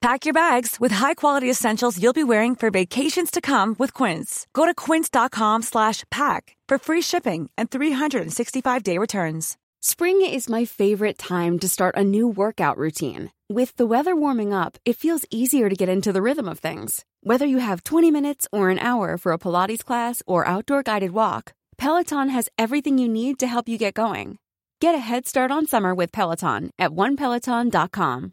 Pack your bags with high-quality essentials you'll be wearing for vacations to come with Quince. Go to quince.com/pack for free shipping and 365-day returns. Spring is my favorite time to start a new workout routine. With the weather warming up, it feels easier to get into the rhythm of things. Whether you have 20 minutes or an hour for a Pilates class or outdoor guided walk, Peloton has everything you need to help you get going. Get a head start on summer with Peloton at onepeloton.com.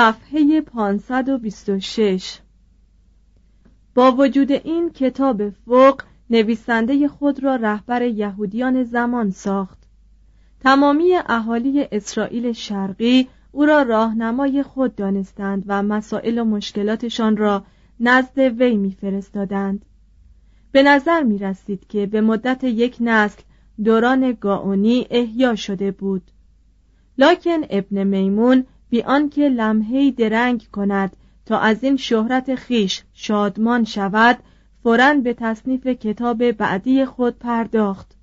صفحه 526 با وجود این کتاب فوق نویسنده خود را رهبر یهودیان زمان ساخت. تمامی اهالی اسرائیل شرقی او را راهنمای خود دانستند و مسائل و مشکلاتشان را نزد وی میفرستادند. به نظر می رسید که به مدت یک نسل دوران گاونی احیا شده بود. لاکن ابن میمون بی آنکه لمحه‌ای درنگ کند تا از این شهرت خیش شادمان شود فورا به تصنیف کتاب بعدی خود پرداخت.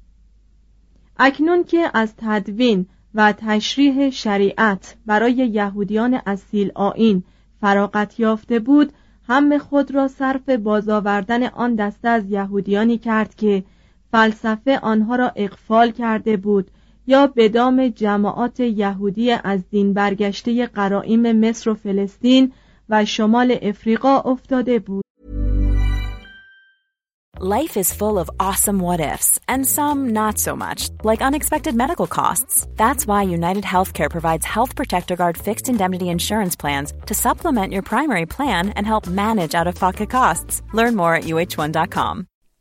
اکنون که از تدوین و تشریح شریعت برای یهودیان اصیل آین فراغت یافته بود هم خود را صرف بازآوردن آن دسته از یهودیانی کرد که فلسفه آنها را اقفال کرده بود یا به دام جماعات یهودی از دین برگشته قرائم مصر و فلسطین و شمال افریقا افتاده بود Life is full of awesome what ifs, and some not so much, like unexpected medical costs. That's why United Healthcare provides Health Protector Guard fixed indemnity insurance plans to supplement your primary plan and help manage out of pocket costs. Learn more at uh1.com.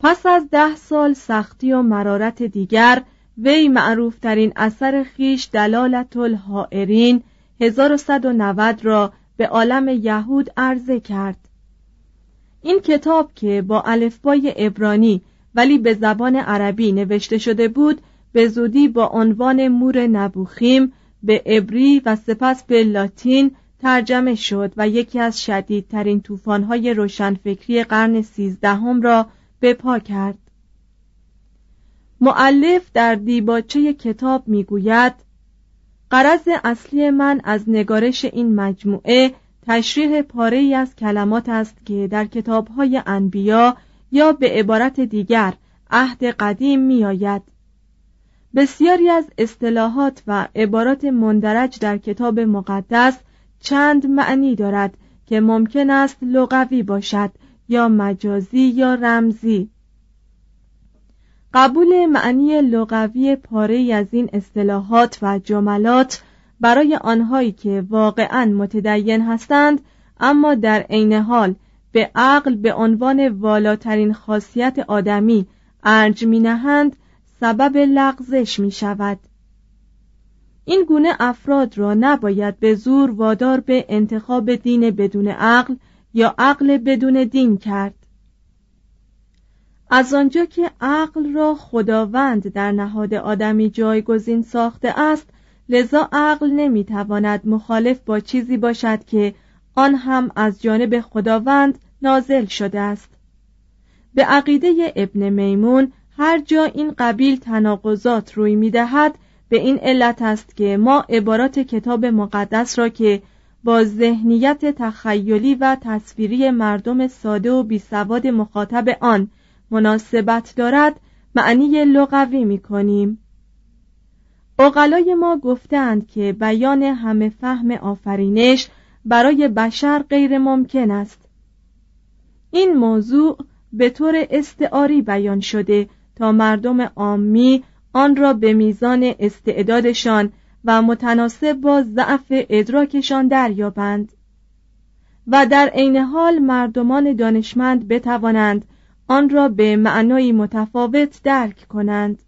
پس از ده سال سختی و مرارت دیگر وی معروفترین اثر خیش دلالت الحائرین 1190 را به عالم یهود عرضه کرد. این کتاب که با الفبای ابرانی ولی به زبان عربی نوشته شده بود به زودی با عنوان مور نبوخیم به عبری و سپس به لاتین ترجمه شد و یکی از شدیدترین طوفان‌های روشنفکری قرن سیزدهم را به پا کرد. معلف در دیباچه کتاب می‌گوید قرض اصلی من از نگارش این مجموعه تشریح پاره ای از کلمات است که در کتابهای انبیا یا به عبارت دیگر عهد قدیم میآید. بسیاری از اصطلاحات و عبارات مندرج در کتاب مقدس چند معنی دارد که ممکن است لغوی باشد یا مجازی یا رمزی. قبول معنی لغوی پاره از این اصطلاحات و جملات برای آنهایی که واقعا متدین هستند اما در عین حال به عقل به عنوان والاترین خاصیت آدمی ارج می نهند سبب لغزش می شود این گونه افراد را نباید به زور وادار به انتخاب دین بدون عقل یا عقل بدون دین کرد. از آنجا که عقل را خداوند در نهاد آدمی جایگزین ساخته است لذا عقل نمی‌تواند مخالف با چیزی باشد که آن هم از جانب خداوند نازل شده است. به عقیده ابن میمون هر جا این قبیل تناقضات روی می‌دهد به این علت است که ما عبارات کتاب مقدس را که با ذهنیت تخیلی و تصویری مردم ساده و بیسواد مخاطب آن مناسبت دارد معنی لغوی می کنیم اقلای ما گفتند که بیان همه فهم آفرینش برای بشر غیر ممکن است. این موضوع به طور استعاری بیان شده تا مردم عامی آن را به میزان استعدادشان و متناسب با ضعف ادراکشان دریابند. و در عین حال مردمان دانشمند بتوانند آن را به معنای متفاوت درک کنند.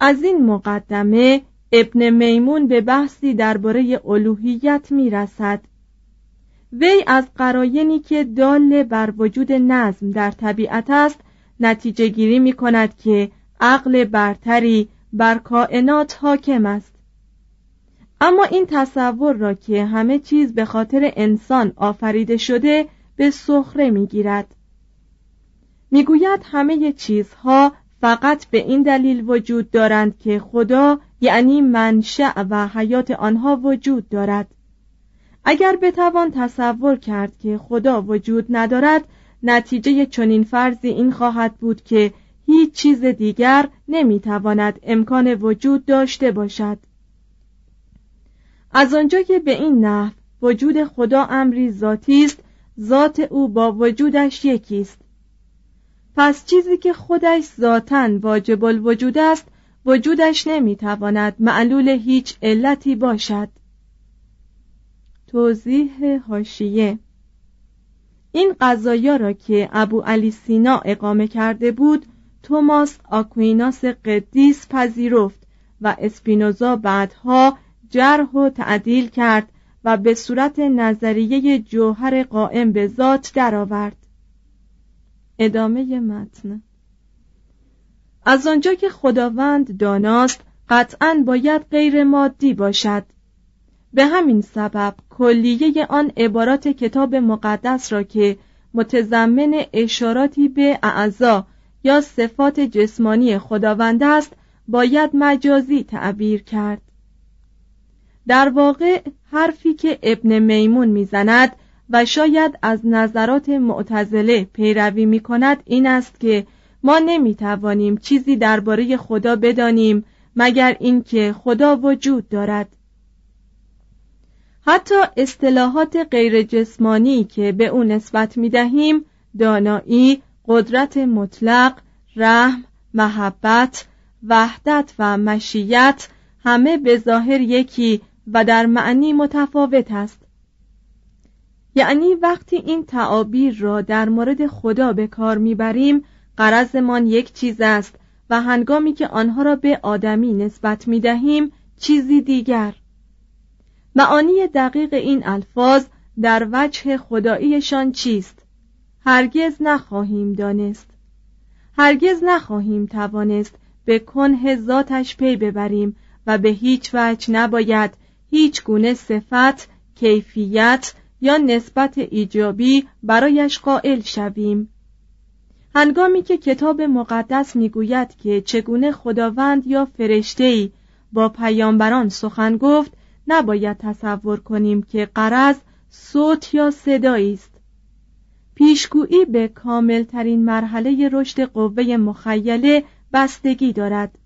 از این مقدمه ابن میمون به بحثی درباره الوهیت می رسد وی از قراینی که دال بر وجود نظم در طبیعت است نتیجه گیری می کند که عقل برتری بر کائنات حاکم است. اما این تصور را که همه چیز به خاطر انسان آفریده شده به سخره می‌گیرد. می‌گوید همه چیزها فقط به این دلیل وجود دارند که خدا یعنی منشأ و حیات آنها وجود دارد. اگر بتوان تصور کرد که خدا وجود ندارد نتیجه چنین فرضی این خواهد بود که هیچ چیز دیگر نمی‌تواند امکان وجود داشته باشد. از آنجا که به این نحو وجود خدا امری ذاتی است ذات او با وجودش یکی است. پس چیزی که خودش ذاتا واجب الوجود است وجودش نمی‌تواند معلول هیچ علتی باشد. توضیح هاشیه این قضایا را که ابو علی سینا اقامه کرده بود توماس آکویناس قدیس پذیرفت و اسپینوزا بعدها جرح و تعدیل کرد و به صورت نظریه جوهر قائم به ذات درآورد. ادامه متن. از آنجا که خداوند داناست قطعا باید غیر مادی باشد. به همین سبب کلیه آن عبارات کتاب مقدس را که متضمن اشاراتی به اعضا یا صفات جسمانی خداوند است باید مجازی تعبیر کرد. در واقع حرفی که ابن میمون می‌زند و شاید از نظرات معتزله پیروی می کند این است که ما نمی توانیم چیزی درباره خدا بدانیم مگر اینکه خدا وجود دارد. حتی اصطلاحات غیر جسمانی که به او نسبت می دهیم دانایی، قدرت مطلق، رحم، محبت، وحدت و مشیت همه به ظاهر یکی و در معنی متفاوت است. یعنی وقتی این تعابیر را در مورد خدا به کار می‌بریم قرضمان یک چیز است و هنگامی که آنها را به آدمی نسبت می دهیم چیزی دیگر. معانی دقیق این الفاظ در وجه خداییشان چیست؟ هرگز نخواهیم دانست. هرگز نخواهیم توانست به کنه ذاتش پی ببریم و به هیچ وجه نباید هیچ گونه صفت کیفیت یا نسبت ایجابی برایش قائل شویم. هنگامی که کتاب مقدس می‌گوید که چگونه خداوند یا فرشته‌ای با پیامبران سخن گفت نباید تصور کنیم که قرض صوت یا صدایی است. پیشگویی به کاملترین مرحله رشد قوه مخیله بستگی دارد.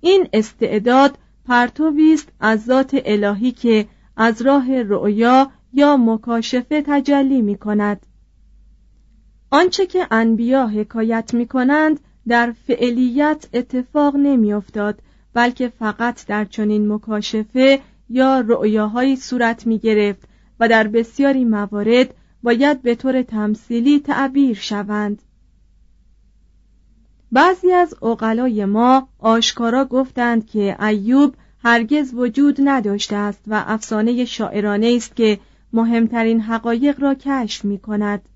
این استعداد پرتوی است از ذات الهی که از راه رؤیا یا مکاشفه تجلی می کند. آنچه که انبیا حکایت می کنند در فعلیت اتفاق نمی افتاد بلکه فقط در چنین مکاشفه یا رؤیاهایی صورت می گرفت و در بسیاری موارد باید به طور تمثیلی تعبیر شوند. بعضی از اقلای ما آشکارا گفتند که ایوب هرگز وجود نداشته است و افسانه شاعرانه است که مهمترین حقایق را کشف می کند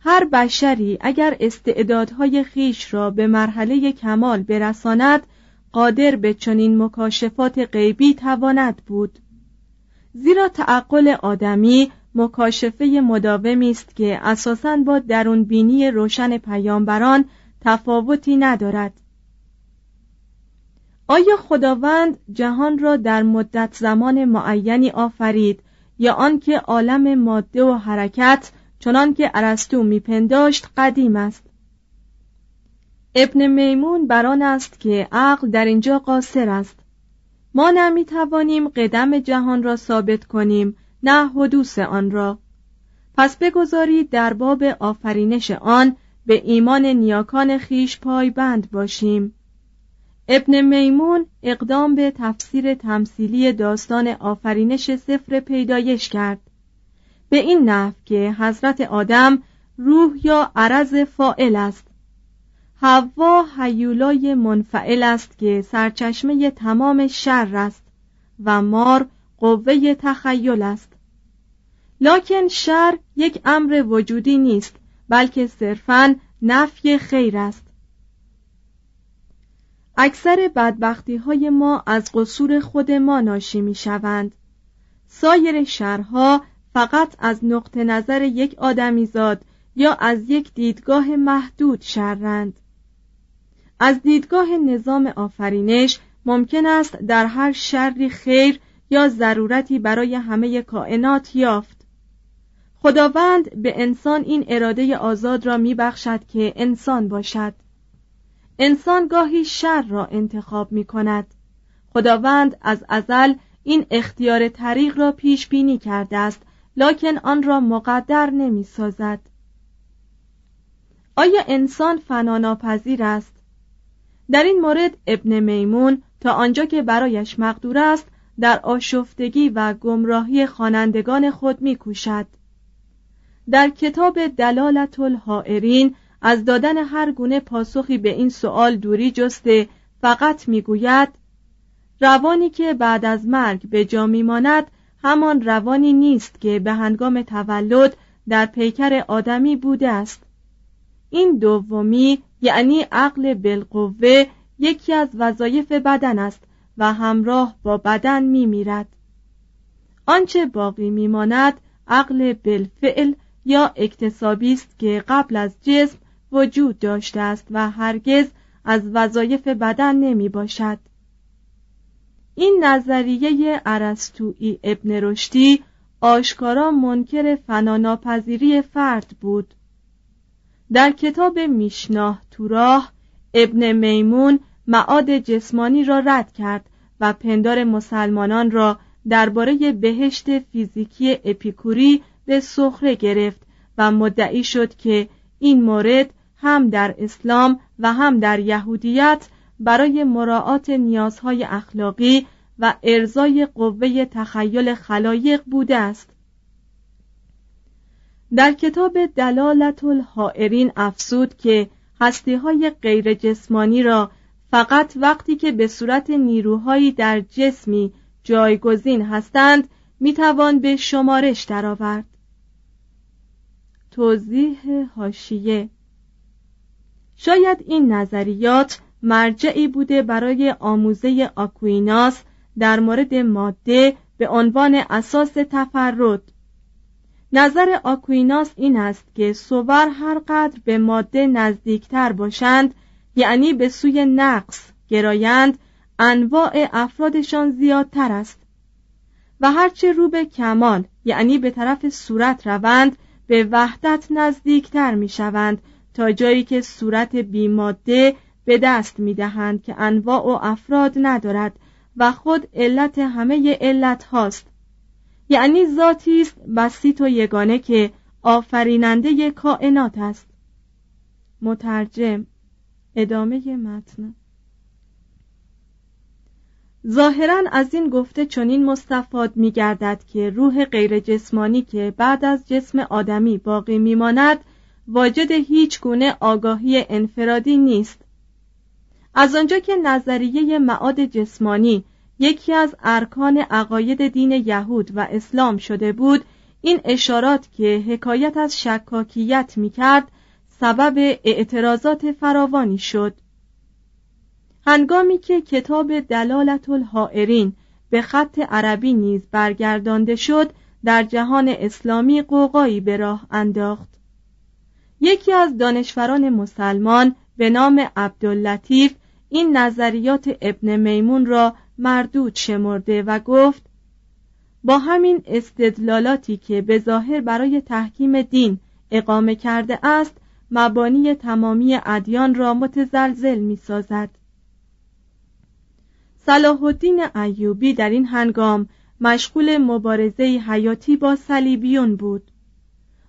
هر بشری اگر استعدادهای خیش را به مرحله کمال برساند قادر به چنین مکاشفات غیبی تواند بود. زیرا تعقل آدمی مکاشفه مداومی است که اساساً با درون بینی روشن پیامبران تفاوتی ندارد. آیا خداوند جهان را در مدت زمان معینی آفرید یا آنکه عالم ماده و حرکت چنان که ارسطو میپنداشت قدیم است؟ ابن میمون بران است که عقل در اینجا قاصر است. ما نمی توانیم قدم جهان را ثابت کنیم نه حدوث آن را. پس بگذارید در باب آفرینش آن به ایمان نیاکان خیش پایبند باشیم. ابن میمون اقدام به تفسیر تمثیلی داستان آفرینش سفر پیدایش کرد. به این نحو که حضرت آدم روح یا عرض فائل است. حوا حیولای منفعل است که سرچشمه تمام شر است و مار قوه تخیل است. لکن شر یک امر وجودی نیست بلکه صرفا نفی خیر است. اکثر بدبختی های ما از قصور خود ما ناشی می شوند سایر شرها فقط از نقطه نظر یک آدمیزاد یا از یک دیدگاه محدود شرند. از دیدگاه نظام آفرینش ممکن است در هر شری خیر یا ضرورتی برای همه کائنات یافت. خداوند به انسان این اراده آزاد را میبخشد که انسان باشد. انسان گاهی شر را انتخاب می کند خداوند از ازل این اختیار طریق را پیش بینی کرده است لکن آن را مقدر نمی سازد آیا انسان فناناپذیر است؟ در این مورد ابن میمون تا آنجا که برایش مقدور است در آشفتگی و گمراهی خوانندگان خود میکوشد. در کتاب دلالت الحائرین از دادن هر گونه پاسخی به این سؤال دوری جسته فقط می‌گوید روانی که بعد از مرگ به جا میماند همان روانی نیست که به هنگام تولد در پیکر آدمی بوده است این دومی یعنی عقل بالقوه یکی از وظایف بدن است و همراه با بدن می میرد. آنچه باقی میماند عقل بالفعل یا اکتسابی است که قبل از جسم وجود داشته است و هرگز از وظایف بدن نمی باشد. این نظریه ارسطویی ابن رشدی آشکارا منکر فناناپذیری فرد بود در کتاب میشناه توراه ابن میمون معاد جسمانی را رد کرد و پندار مسلمانان را درباره بهشت فیزیکی اپیکوری به سخره گرفت و مدعی شد که این مورد هم در اسلام و هم در یهودیت برای مراعات نیازهای اخلاقی و ارزای قوه تخیل خلایق بوده است در کتاب دلالت الحائرین افسود که هستی های غیر جسمانی را فقط وقتی که به صورت نیروهایی در جسمی جایگزین هستند می‌توان به شمارش درآورد. توضیح هاشیه شاید این نظریات مرجعی بوده برای آموزه آکویناس در مورد ماده به عنوان اساس تفرد. نظر آکویناس این است که صور هر قدر به ماده نزدیکتر باشند یعنی به سوی نقص گرایند انواع افرادشان زیادتر است. و هرچه رو به کمال یعنی به طرف صورت روند به وحدت نزدیکتر می شوند تا جایی که صورت بیماده به دست می دهند که انواع و افراد ندارد و خود علت همه علت هاست. یعنی ذاتی است بسیط و یگانه که آفریننده کائنات است. مترجم ادامه متن. ظاهرا از این گفته چنین مستفاد می گردد که روح غیر جسمانی که بعد از جسم آدمی باقی میماند واجد هیچ گونه آگاهی انفرادی نیست. از آنجا که نظریه معاد جسمانی یکی از ارکان عقاید دین یهود و اسلام شده بود این اشارات که حکایت از شکاکیت می کرد سبب اعتراضات فراوانی شد. هنگامی که کتاب دلالت الحائرین به خط عربی نیز برگردانده شد در جهان اسلامی قوقایی به راه انداخت. یکی از دانشوران مسلمان به نام عبداللطیف این نظریات ابن میمون را مردود شمرده و گفت با همین استدلالاتی که به ظاهر برای تحکیم دین اقامه کرده است مبانی تمامی ادیان را متزلزل می سازد صلاح الدین ایوبی در این هنگام مشغول مبارزه حیاتی با صلیبیون بود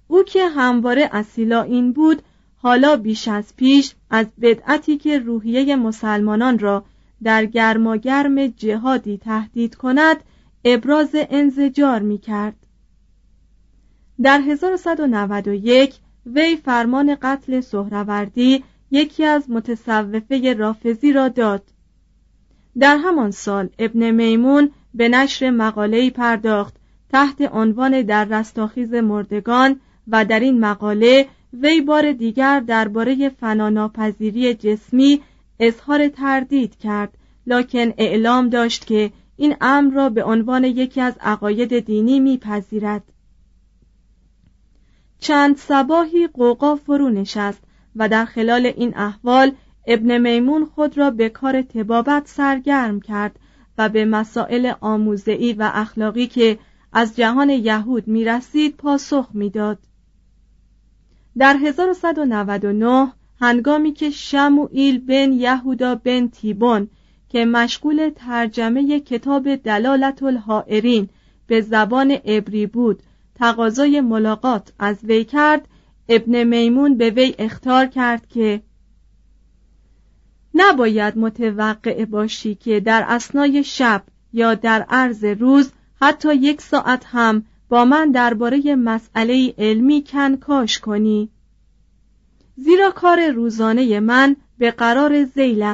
او که همواره اصیلا این بود حالا بیش از پیش از بدعتی که روحیه مسلمانان را در گرماگرم جهادی تهدید کند ابراز انزجار می کرد. در 1191 وی فرمان قتل سهروردی یکی از متصوفه رافزی را داد در همان سال ابن میمون به نشر مقاله‌ای پرداخت تحت عنوان در رستاخیز مردگان و در این مقاله وی بار دیگر درباره فناناپذیری جسمی اظهار تردید کرد لکن اعلام داشت که این امر را به عنوان یکی از عقاید دینی میپذیرد. چند سباهی قوقا فرو نشست و در خلال این احوال ابن میمون خود را به کار تبابت سرگرم کرد و به مسائل آموزعی و اخلاقی که از جهان یهود می‌رسید پاسخ می‌داد. در 1199 هنگامی که شموئیل بن یهودا بن تیبون که مشغول ترجمه کتاب دلالت الحائرین به زبان عبری بود تقاضای ملاقات از وی کرد ابن میمون به وی اختار کرد که نباید متوقع باشی که در اسنای شب یا در عرض روز حتی یک ساعت هم با من درباره مسئله علمی کنکاش کنی. زیرا کار روزانه من به قرار زیل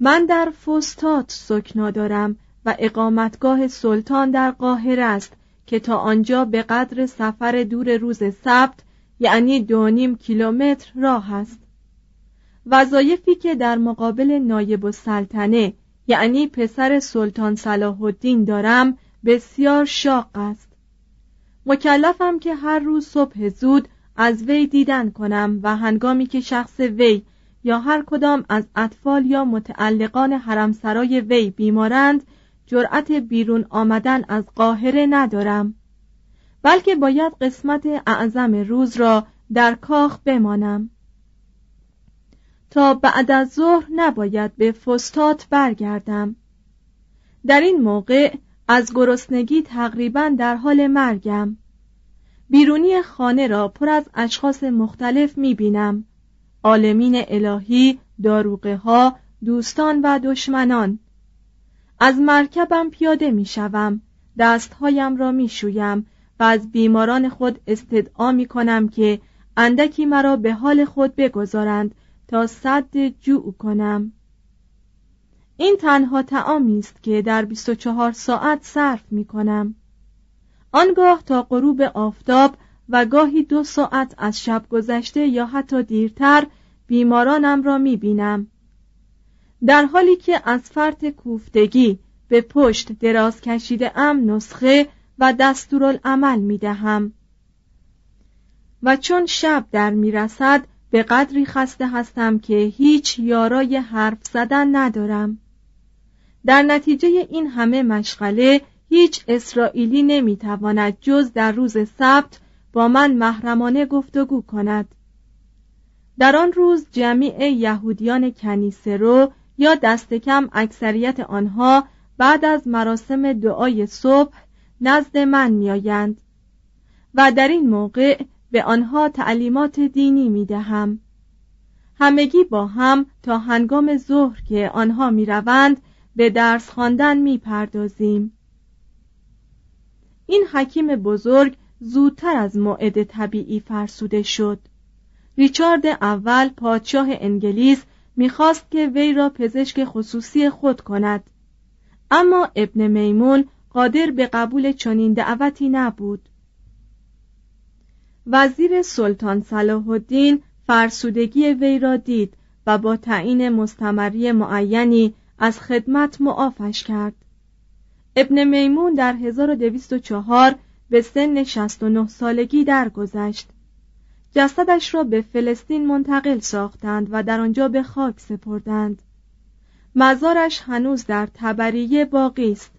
من در فستاد سکنا دارم و اقامتگاه سلطان در قاهره است که تا آنجا به قدر سفر دور روز سبت یعنی دو نیم کیلومتر راه است. وظایفی که در مقابل نایب السلطنه یعنی پسر سلطان صلاح الدین دارم بسیار شاق است. مکلفم که هر روز صبح زود از وی دیدن کنم و هنگامی که شخص وی یا هر کدام از اطفال یا متعلقان حرمسرای وی بیمارند جرأت بیرون آمدن از قاهره ندارم. بلکه باید قسمت اعظم روز را در کاخ بمانم. تا بعد از ظهر نباید به فستات برگردم. در این موقع از گرسنگی تقریبا در حال مرگم. بیرونی خانه را پر از اشخاص مختلف می بینم عالمین الهی، داروغه ها، دوستان و دشمنان. از مرکبم پیاده می شوم دستهایم را می شویم و از بیماران خود استدعا می کنم که اندکی مرا به حال خود بگذارند تا صد جوع کنم. این تنها تعامی است که در 24 ساعت صرف می کنم آنگاه تا غروب آفتاب و گاهی دو ساعت از شب گذشته یا حتی دیرتر بیمارانم را می بینم در حالی که از فرط کوفتگی به پشت دراز کشیده ام نسخه و دستورالعمل می دهم و چون شب در می رسد به قدری خسته هستم که هیچ یارای حرف زدن ندارم. در نتیجه این همه مشغله هیچ اسرائیلی نمی‌تواند جز در روز سبت با من محرمانه گفتگو کند در آن روز جمیع یهودیان کنیسه رو یا دست کم اکثریت آنها بعد از مراسم دعای صبح نزد من میآیند و در این موقع به آنها تعلیمات دینی می دهم. همگی با هم تا هنگام ظهر که آنها می روند به درس خواندن می پردازیم. این حکیم بزرگ زودتر از موعد طبیعی فرسوده شد. ریچارد اول پادشاه انگلیس می‌خواست که وی را پزشک خصوصی خود کند. اما ابن میمون قادر به قبول چنین دعوتی نبود. وزیر سلطان صلاح الدین فرسودگی وی را دید و با تعیین مستمری معینی از خدمت معافش کرد. ابن میمون در 1204 به سن 69 سالگی درگذشت. جسدش را به فلسطین منتقل ساختند و در آنجا به خاک سپردند. مزارش هنوز در تبریه باقی است.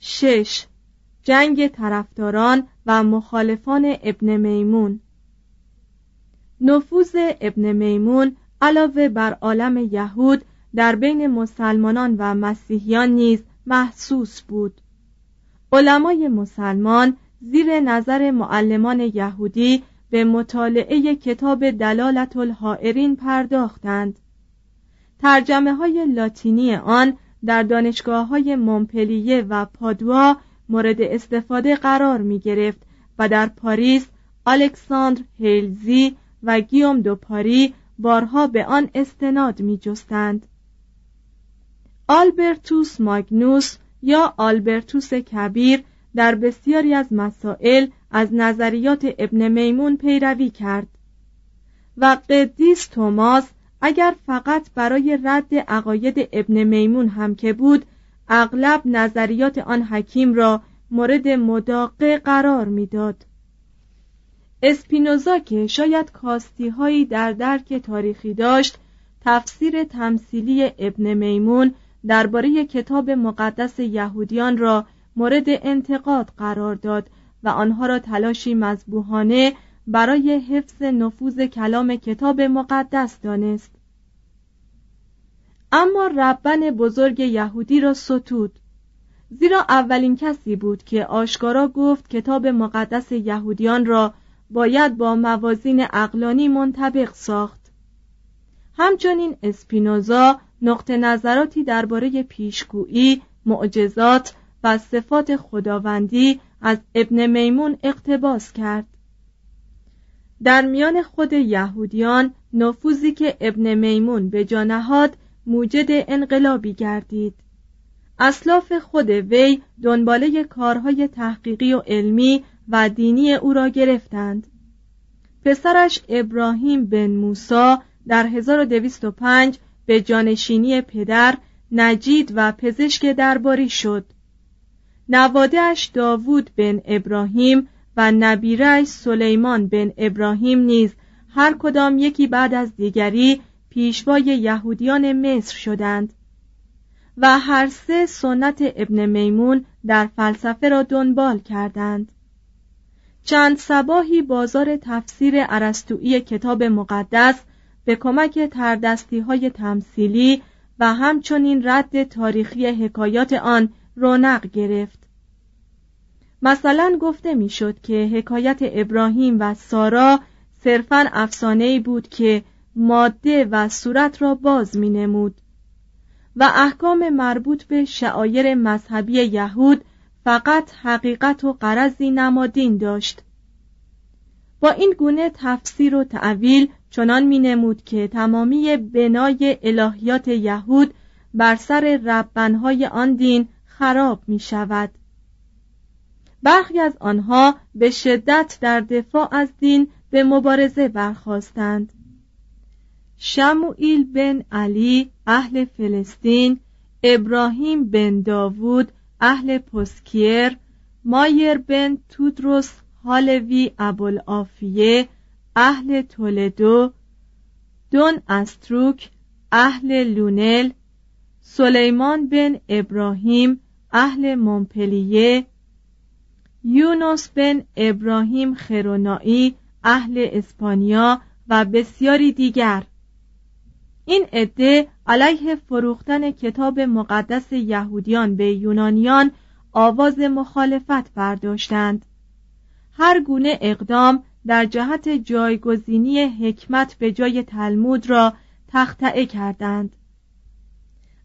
شش. جنگ طرفداران و مخالفان ابن میمون. نفوذ ابن میمون علاوه بر عالم یهود در بین مسلمانان و مسیحیان نیز محسوس بود. علمای مسلمان زیر نظر معلمان یهودی به مطالعه کتاب دلالت الحائرین پرداختند ترجمه های لاتینی آن در دانشگاه های مونپلیه و پادوا مورد استفاده قرار می گرفت و در پاریس الکساندر هیلزی و گیوم دو پاری بارها به آن استناد می جستند. آلبرتوس ماگنوس یا آلبرتوس کبیر در بسیاری از مسائل از نظریات ابن میمون پیروی کرد و قدیس توماس اگر فقط برای رد عقاید ابن میمون هم که بود اغلب نظریات آن حکیم را مورد مداقه قرار می‌داد. اسپینوزا که شاید کاستی هایی در درک تاریخی داشت تفسیر تمثیلی ابن میمون درباره کتاب مقدس یهودیان را مورد انتقاد قرار داد و آنها را تلاشی مذبوحانه برای حفظ نفوذ کلام کتاب مقدس دانست. اما ربن بزرگ یهودی را ستود. زیرا اولین کسی بود که آشکارا گفت کتاب مقدس یهودیان را باید با موازین اقلانی منطبق ساخت. همچنین اسپینوزا نقطه نظراتی درباره پیشگویی، معجزات و صفات خداوندی از ابن میمون اقتباس کرد. در میان خود یهودیان نفوذی که ابن میمون به جانهاد موجد انقلابی گردید. اسلاف خود وی دنباله کارهای تحقیقی و علمی و دینی او را گرفتند. پسرش ابراهیم بن موسا در 1205 به جانشینی پدر نجید و پزشک درباری شد. نوادهش داوود بن ابراهیم و نبیرش سلیمان بن ابراهیم نیز هر کدام یکی بعد از دیگری پیشوای یهودیان مصر شدند و هر سه سنت ابن میمون در فلسفه را دنبال کردند. چند سباهی بازار تفسیر عرستویی کتاب مقدس به کمک تردستی های تمثیلی و همچنین رد تاریخی حکایات آن رونق گرفت. مثلا گفته می‌شد که حکایت ابراهیم و سارا صرفا افسانه بود که ماده و صورت را باز می نمود و احکام مربوط به شعایر مذهبی یهود فقط حقیقت و قرضی نمادین داشت. با این گونه تفسیر و تعویل چنان می نمود که تمامی بنای الهیات یهود بر سر ربنهای آن دین خراب می شود برخی از آنها به شدت در دفاع از دین به مبارزه برخواستند شموئیل بن علی اهل فلسطین ابراهیم بن داوود اهل پسکیر مایر بن تودروس هالوی ابوالعافیه اهل تولدو دون استروک اهل لونل سلیمان بن ابراهیم اهل مونپلیه یونس بن ابراهیم خرونایی اهل اسپانیا و بسیاری دیگر. این عده علیه فروختن کتاب مقدس یهودیان به یونانیان آواز مخالفت برداشتند. هر گونه اقدام در جهت جایگزینی حکمت به جای تلمود را تختعه کردند.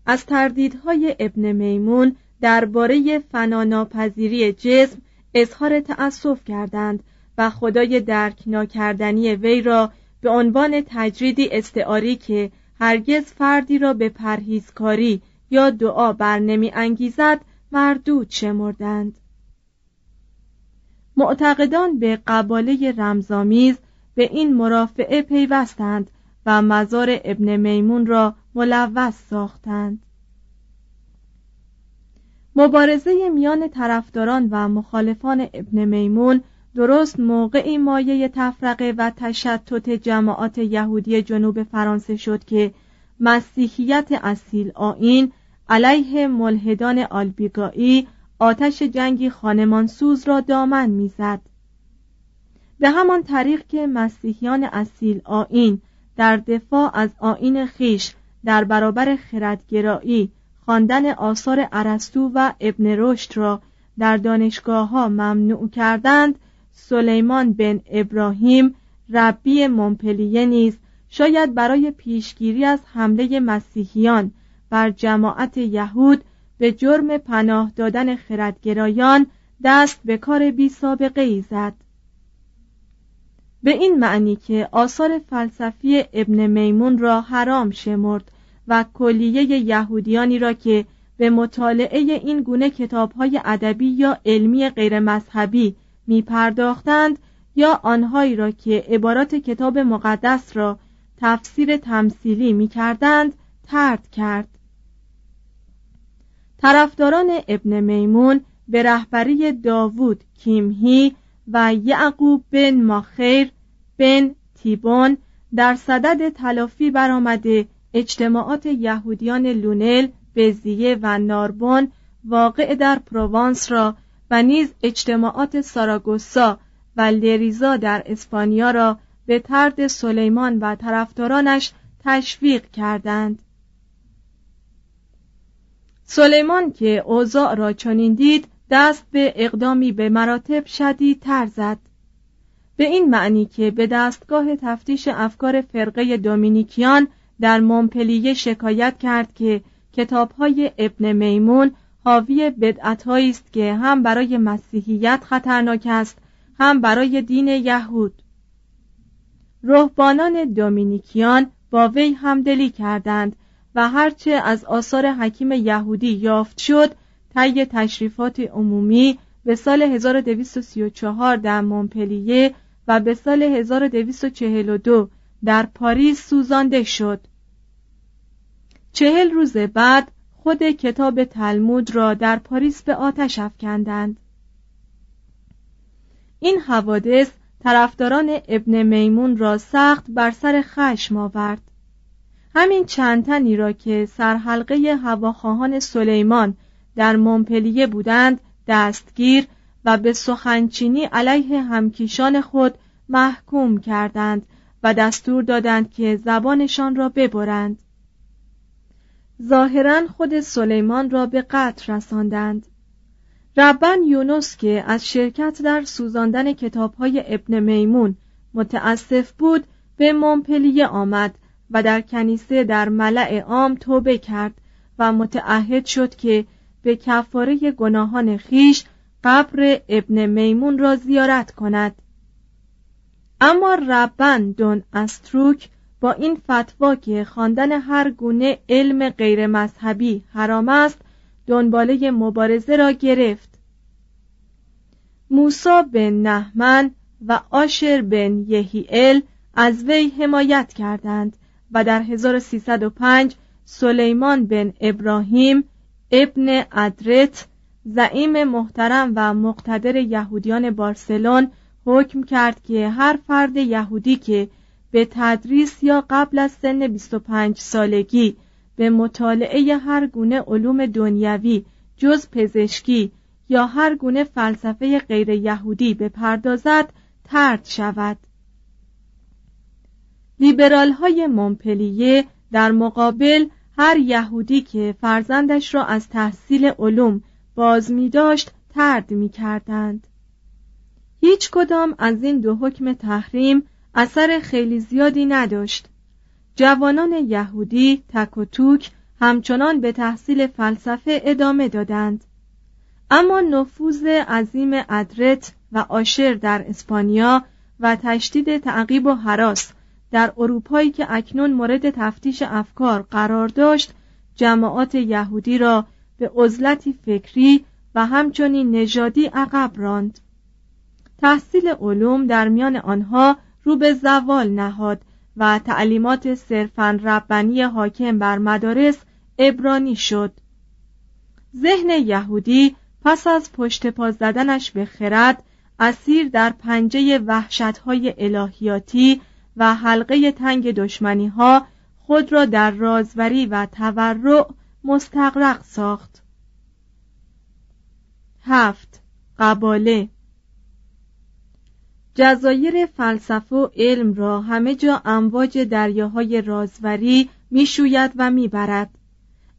از تردیدهای ابن میمون درباره فناناپذیری جسم اظهار تأسف کردند و خدای درک ناکردنی وی را به عنوان تجریدی استعاری که هرگز فردی را به پرهیزکاری یا دعا بر نمی انگیزد مردود شمردند. معتقدان به قباله رمزامیز به این مرافعه پیوستند و مزار ابن میمون را ملوث ساختند. مبارزه میان طرفداران و مخالفان ابن میمون درست موقعی مایه تفرقه و تشتت جماعات یهودی جنوب فرانسه شد که مسیحیت اصیل آین علیه ملحدان آلبیگایی آتش جنگی خانمانسوز را دامن می‌زد. به همان طریق که مسیحیان اصیل آین در دفاع از آین خیش در برابر خردگرایی خواندن آثار ارسطو و ابن رشد را در دانشگاه ها ممنوع کردند سلیمان بن ابراهیم ربی مونپلیه نیز شاید برای پیشگیری از حمله مسیحیان بر جماعت یهود به جرم پناه دادن خردگرایان دست به کار بی سابقه ای زد. به این معنی که آثار فلسفی ابن میمون را حرام شمرد و کلیه یهودیانی را که به مطالعه این گونه کتابهای ادبی یا علمی غیر مذهبی می پرداختند یا آنهایی را که عبارات کتاب مقدس را تفسیر تمثیلی می کردند ترد کرد. طرفداران ابن میمون به رهبری داوود کیمهی و یعقوب بن ماخیر بن تیبون در صدد تلافی برآمده اجتماعات یهودیان لونل بزیه و ناربون واقع در پروانس را و نیز اجتماعات ساراگوسا و لریزا در اسپانیا را به ترد سلیمان و طرفدارانش تشویق کردند. سلیمان که اوضاع را چنین دید دست به اقدامی به مراتب شدید تر زد. به این معنی که به دستگاه تفتیش افکار فرقه دومینیکیان در مونپلیه شکایت کرد که کتابهای ابن میمون حاوی بدعتهایی است که هم برای مسیحیت خطرناک است هم برای دین یهود. رهبانان دومینیکیان با وی همدلی کردند و هرچه از آثار حکیم یهودی یافت شد طی تشریفات عمومی به سال 1234 در مونپلیه و به سال 1242 در پاریس سوزانده شد. چهل روز بعد خود کتاب تلمود را در پاریس به آتش افکندند. این حوادث طرفداران ابن میمون را سخت بر سر خشم آورد. همین چند تنی را که سرحلقه هواخواهان سلیمان در مونپلیه بودند دستگیر و به سخنچینی علیه همکیشان خود محکوم کردند و دستور دادند که زبانشان را ببرند. ظاهرا خود سلیمان را به قتل رساندند. ربن یونس که از شرکت در سوزاندن کتابهای ابن میمون متاسف بود به مونپلیه آمد و در کنیسه در ملع عام توبه کرد و متعهد شد که به کفاره گناهان خیش قبر ابن میمون را زیارت کند. اما ربن دون استروک با این فتوا که خواندن هر گونه علم غیر مذهبی حرام است دنباله مبارزه را گرفت. موسا بن نهمن و آشر بن یهیل از وی حمایت کردند. و در 1305 سلیمان بن ابراهیم ابن ادرت زعیم محترم و مقتدر یهودیان بارسلون حکم کرد که هر فرد یهودی که به تدریس یا قبل از سن 25 سالگی به مطالعه هر گونه علوم دنیوی جز پزشکی یا هر گونه فلسفه غیر یهودی بپردازد ترد شود. لیبرال های مونپلیه در مقابل هر یهودی که فرزندش را از تحصیل علوم باز می داشت ترد می کردند. هیچ کدام از این دو حکم تحریم اثر خیلی زیادی نداشت جوانان یهودی تک و توک همچنان به تحصیل فلسفه ادامه دادند اما نفوذ عظیم ادرت و آشر در اسپانیا و تشدید تعقیب و حراس در اروپایی که اکنون مورد تفتیش افکار قرار داشت جماعات یهودی را به عزلتی فکری و همچنین نژادی عقب راند. تحصیل علوم در میان آنها رو به زوال نهاد و تعلیمات صرفا ربانی حاکم بر مدارس ابرانی شد. ذهن یهودی پس از پشت پا زدنش به خرد اسیر در پنجه وحشتهای الهیاتی و حلقه تنگ دشمنی ها خود را در رازوری و تورع مستقرق ساخت. هفت قباله. جزایر فلسفه و علم را همه جا امواج دریاهای رازوری می‌شوید و می‌برد.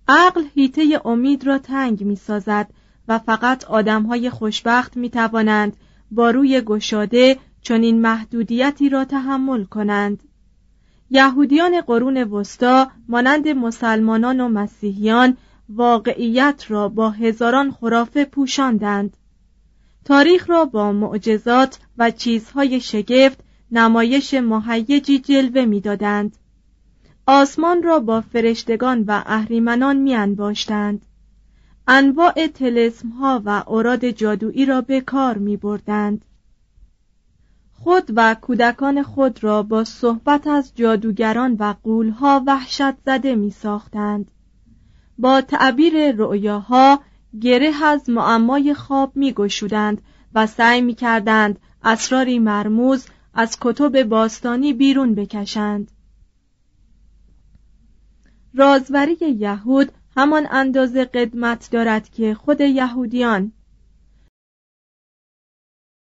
عقل هیته امید را تنگ می‌سازد و فقط آدمهای خوشبخت می‌توانند با روی گشاده چنین محدودیتی را تحمل کنند. یهودیان قرون وسطا مانند مسلمانان و مسیحیان واقعیت را با هزاران خرافه پوشاندند. تاریخ را با معجزات و چیزهای شگفت نمایش مهیجی جلوه می‌دادند. آسمان را با فرشتگان و اهریمنان میانباشتند. انواع تلسم ها و اوراد جادویی را به کار می بردند. خود و کودکان خود را با صحبت از جادوگران و قولها وحشت زده می ساختند. با تعبیر رؤیاها گره از معمای خواب می گشودند و سعی می کردند اسراری مرموز از کتب باستانی بیرون بکشند. رازوری یهود همان اندازه قدمت دارد که خود یهودیان